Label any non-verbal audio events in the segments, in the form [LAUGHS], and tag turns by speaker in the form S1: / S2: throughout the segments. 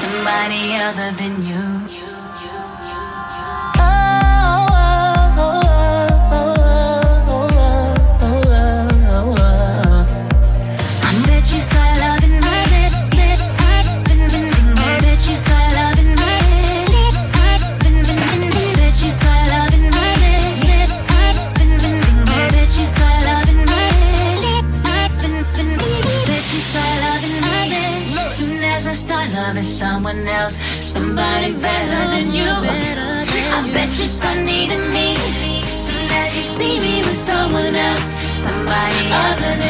S1: somebody other than you. other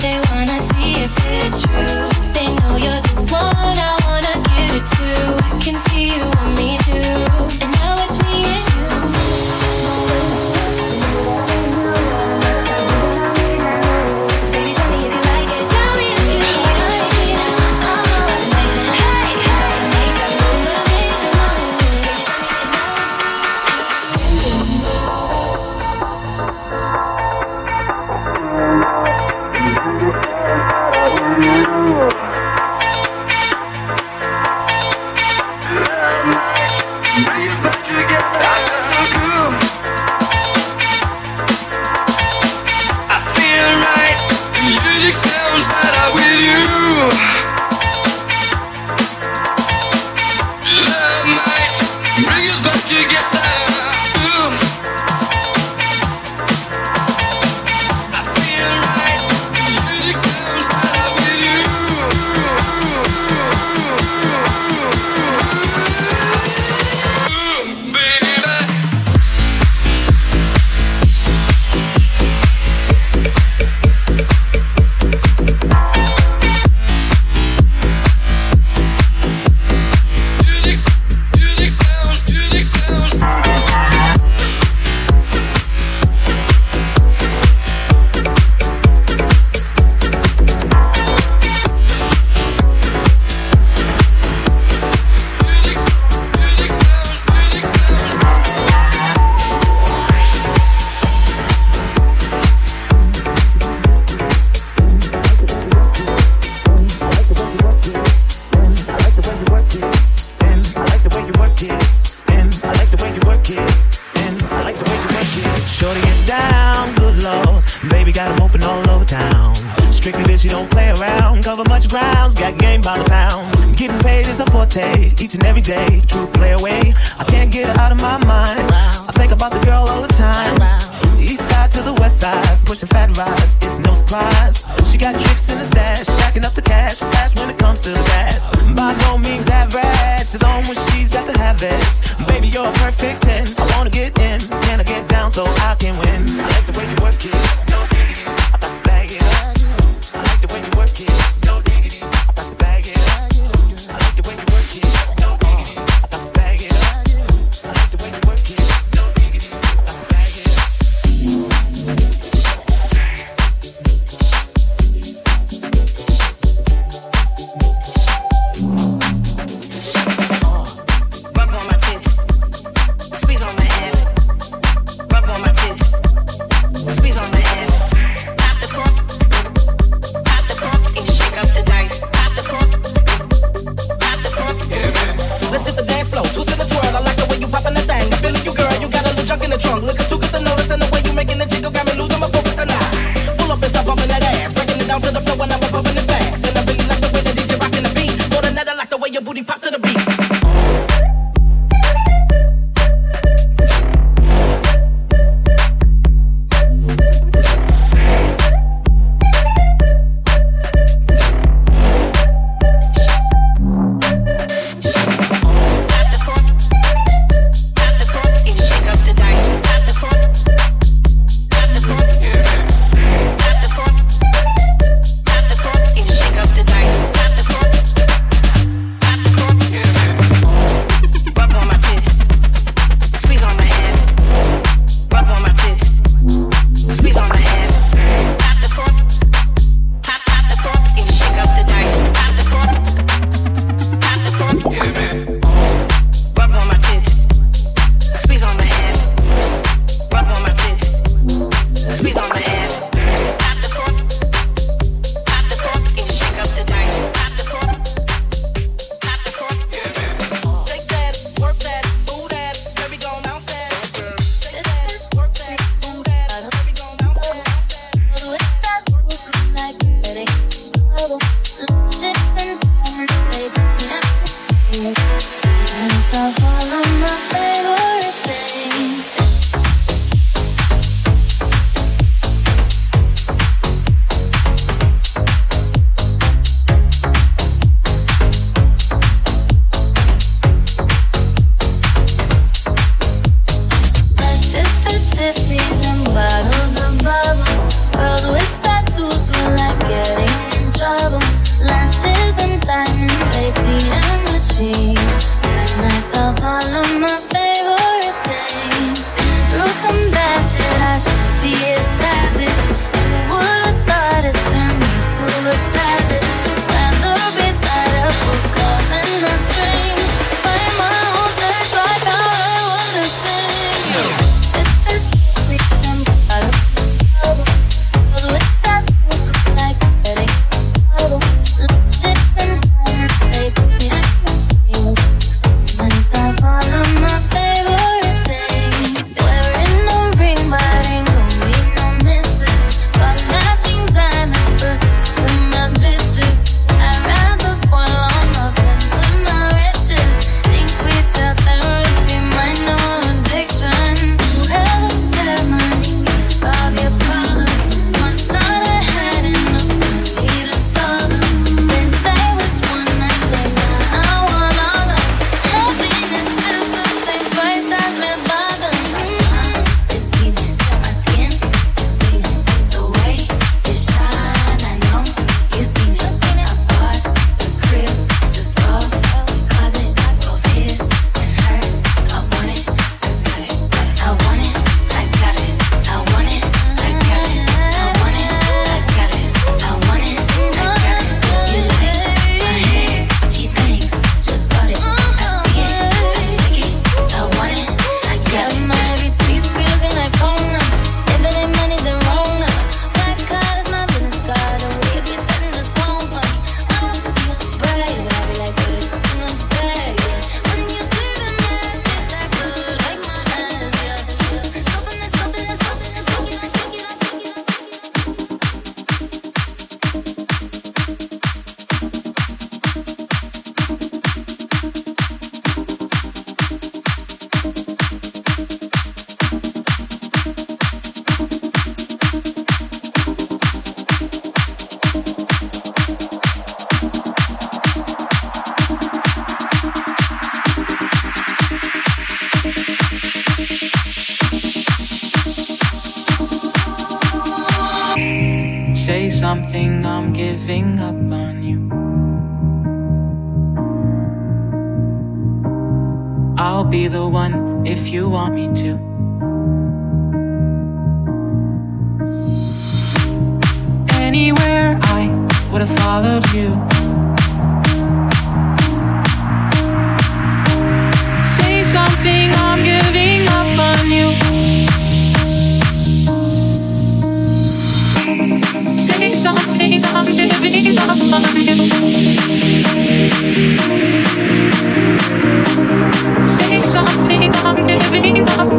S2: they wanna see if it's true.
S3: giving up on you. I'll be the one if you want me to. anywhere I would have followed you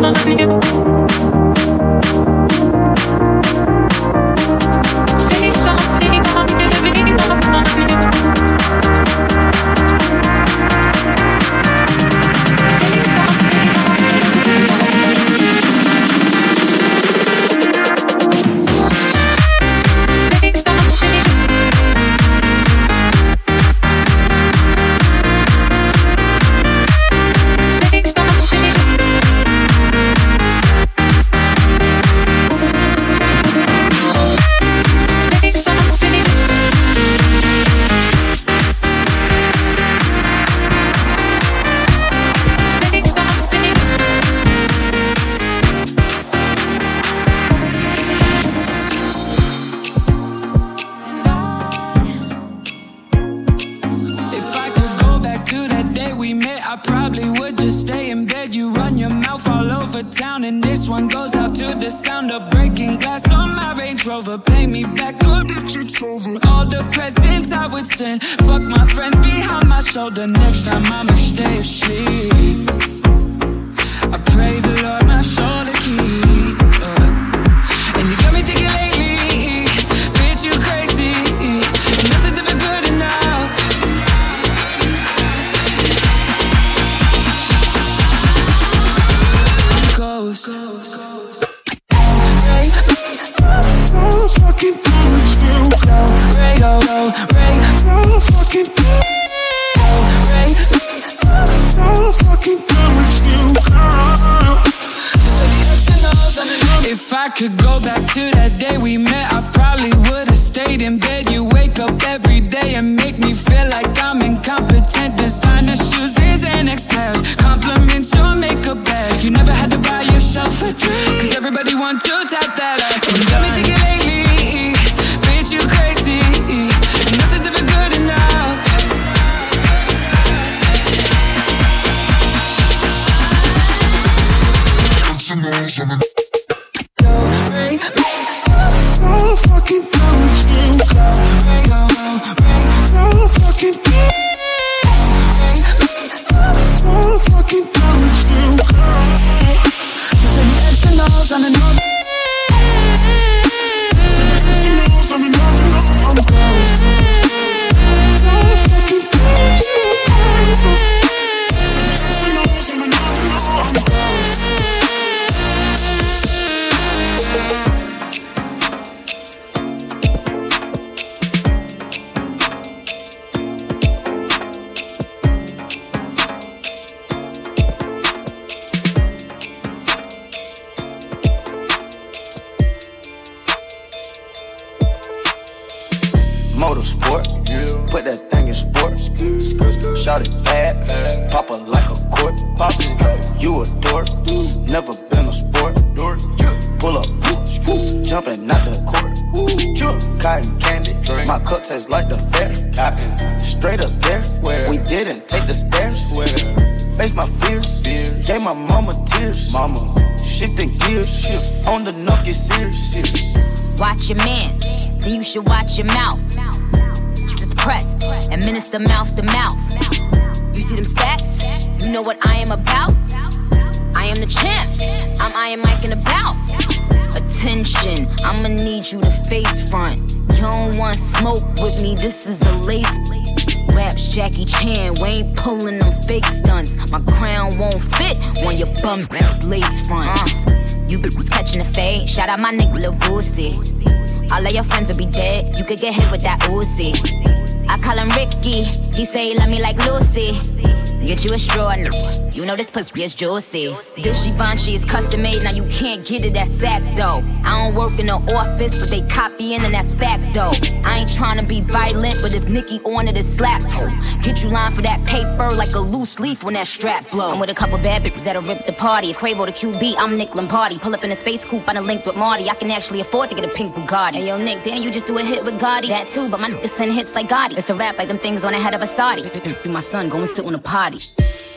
S3: Mama, let me get
S4: Fuck my friends behind my shoulder. Next time I'm want to tap that out.
S5: Gave my mama tears. Mama, shifting gears. Shift. On the knock, get serious. shit.
S6: Watch your man, then you should watch your mouth. It's pressed, administer mouth to mouth. You see them stats? You know what I am about? I am the champ. I'm Iron Mike and about. Attention, I'ma need you to face front. You don't want smoke with me, this is a lace raps, Jackie Chan. We ain't pulling them fake stunts. My crown won't fit on your bum lace front. Uh. You you was catching the fade. Shout out my nigga Lil Boosie. All of your friends will be dead. You could get hit with that Uzi. I call him Ricky. He say he love me like Lucy. Get you a straw. You know this pussy is juicy. This Givenchy is custom made, now you can't get it at Saks though. I don't work in the office, but they copying and that's facts though. I ain't trying to be violent, but if Nikki on it, it slaps. Get you lined for that paper like a loose leaf when that strap blow. I'm with a couple bad bitches that'll rip the party. If Quavo the QB, I'm Nick Lombardi. Pull up in a space coupe on a link with Marty. I can actually afford to get a pink Bugatti. Hey, yo, Nick, damn, you just do a hit with Gotti. That too, but my niggas send hits like Gotti. It's a rap like them things on the head of a Saudi. [LAUGHS] My son going sit on a potty body.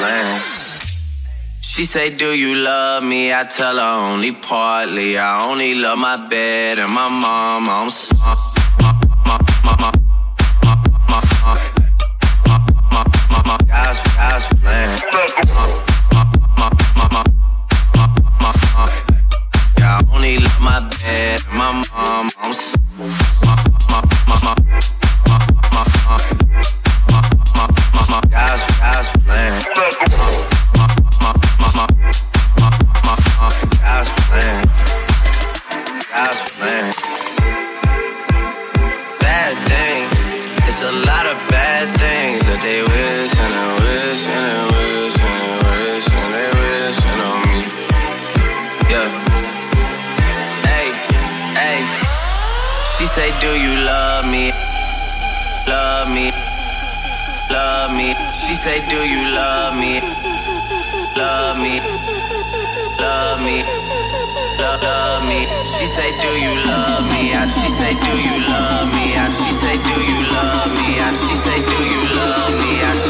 S7: playing. She say, Do you love me? I tell her only partly. I only love my bed and my mom. I'm sorry. God's, God's I only love my bed, my mom. I'm say, Do you love me? Love me. Love me. Love, love me. She say, Do you love me? And she say, Do you love me? And she say, Do you love me? And she say, Do you love me? And she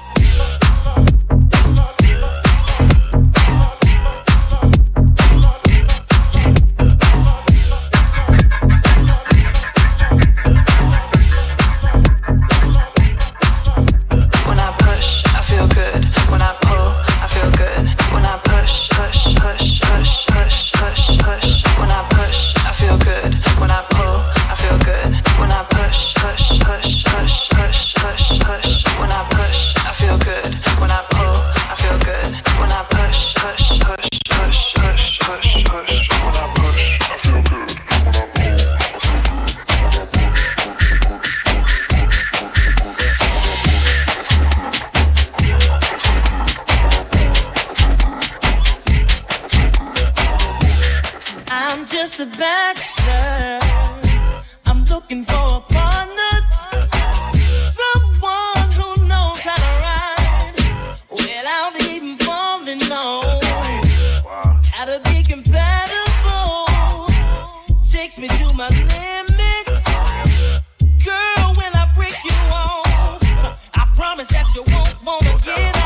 S8: wanna get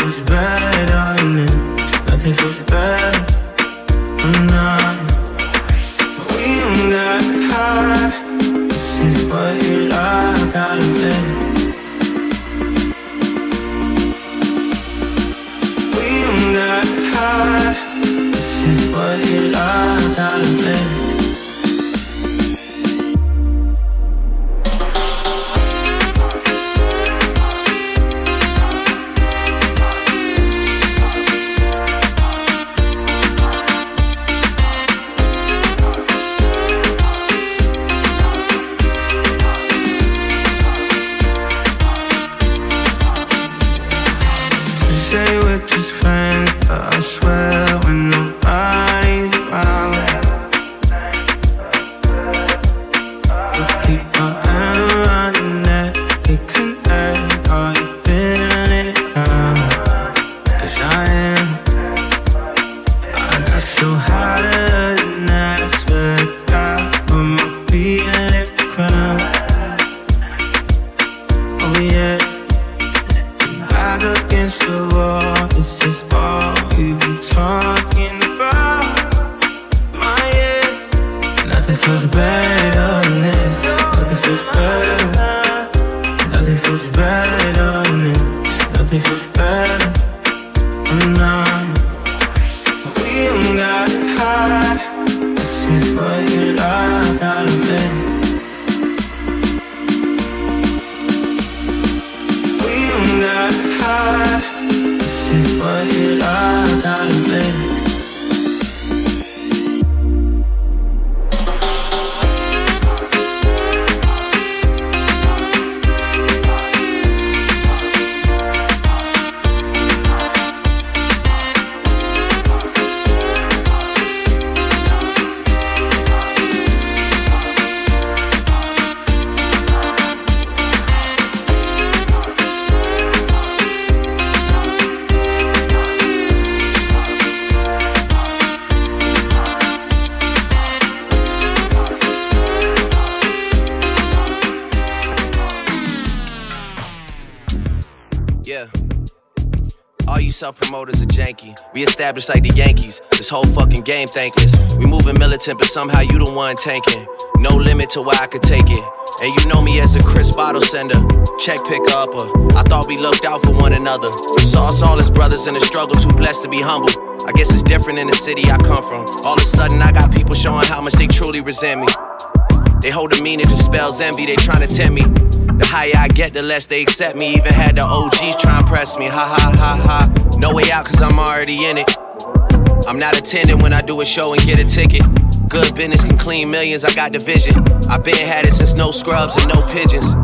S9: feels bad, darling. Nothing feels bad, I'm not We don't got high This is what you like, I admit We don't got high This is what you like, I admit ride on it. Nothing feels
S10: established like the Yankees. This whole fucking game thankless. We moving militant, but somehow you the one tanking. No limit to where I could take it. And you know me as a crisp bottle sender, check pick upper. I thought we looked out for one another. Saw us all as brothers in the struggle, too blessed to be humble. I guess it's different in the city I come from. All of a sudden, I got people showing how much they truly resent me. They hold a meaning to spells envy, they trying to tempt me. The higher I get, the less they accept me. Even had the OGs try and press me. Ha ha ha ha. No way out, cause I'm already in it. I'm not attending when I do a show and get a ticket. Good business can clean millions, I got the vision. i been had it since no scrubs and no pigeons.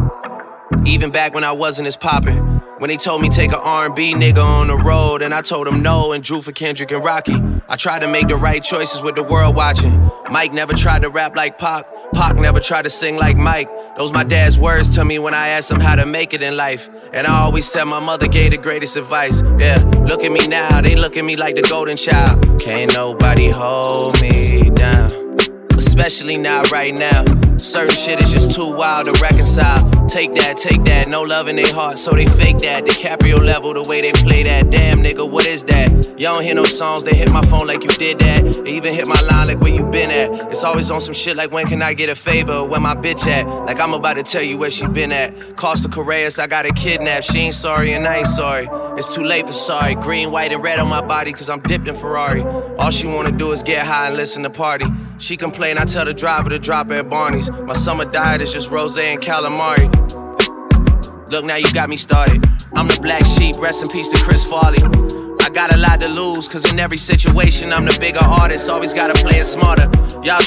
S10: Even back when I wasn't as poppin'. When they told me take a R&B nigga on the road and I told them no and drew for Kendrick and Rocky. I tried to make the right choices with the world watching. Mike never tried to rap like Pac. Pac never tried to sing like Mike. Those my dad's words to me when I asked him how to make it in life. And I always said my mother gave the greatest advice. Yeah, look at me now, they look at me like the golden child. Can't nobody hold me down, especially not right now. Certain shit is just too wild to reconcile. Take that, take that, no love in their heart, so they fake that. DiCaprio level, the way they play that. Damn, nigga, what is that? Y'all don't hear no songs, they hit my phone like you did that. They even hit my line like where you been at. It's always on some shit like when can I get a favor? Where my bitch at? Like I'm about to tell you where she been at. Costa Correas, I got a kidnap. She ain't sorry and I ain't sorry. It's too late for sorry. Green, white, and red on my body, cause I'm dipped in Ferrari. All she wanna do is get high and listen to party. She complain, I tell the driver to drop her at Barney's. My summer diet is just rose and calamari. Look, now you got me started. I'm the black sheep, rest in peace to Chris Farley. I got a lot to lose, cause in every situation I'm the bigger artist, always gotta play it smarter. Y'all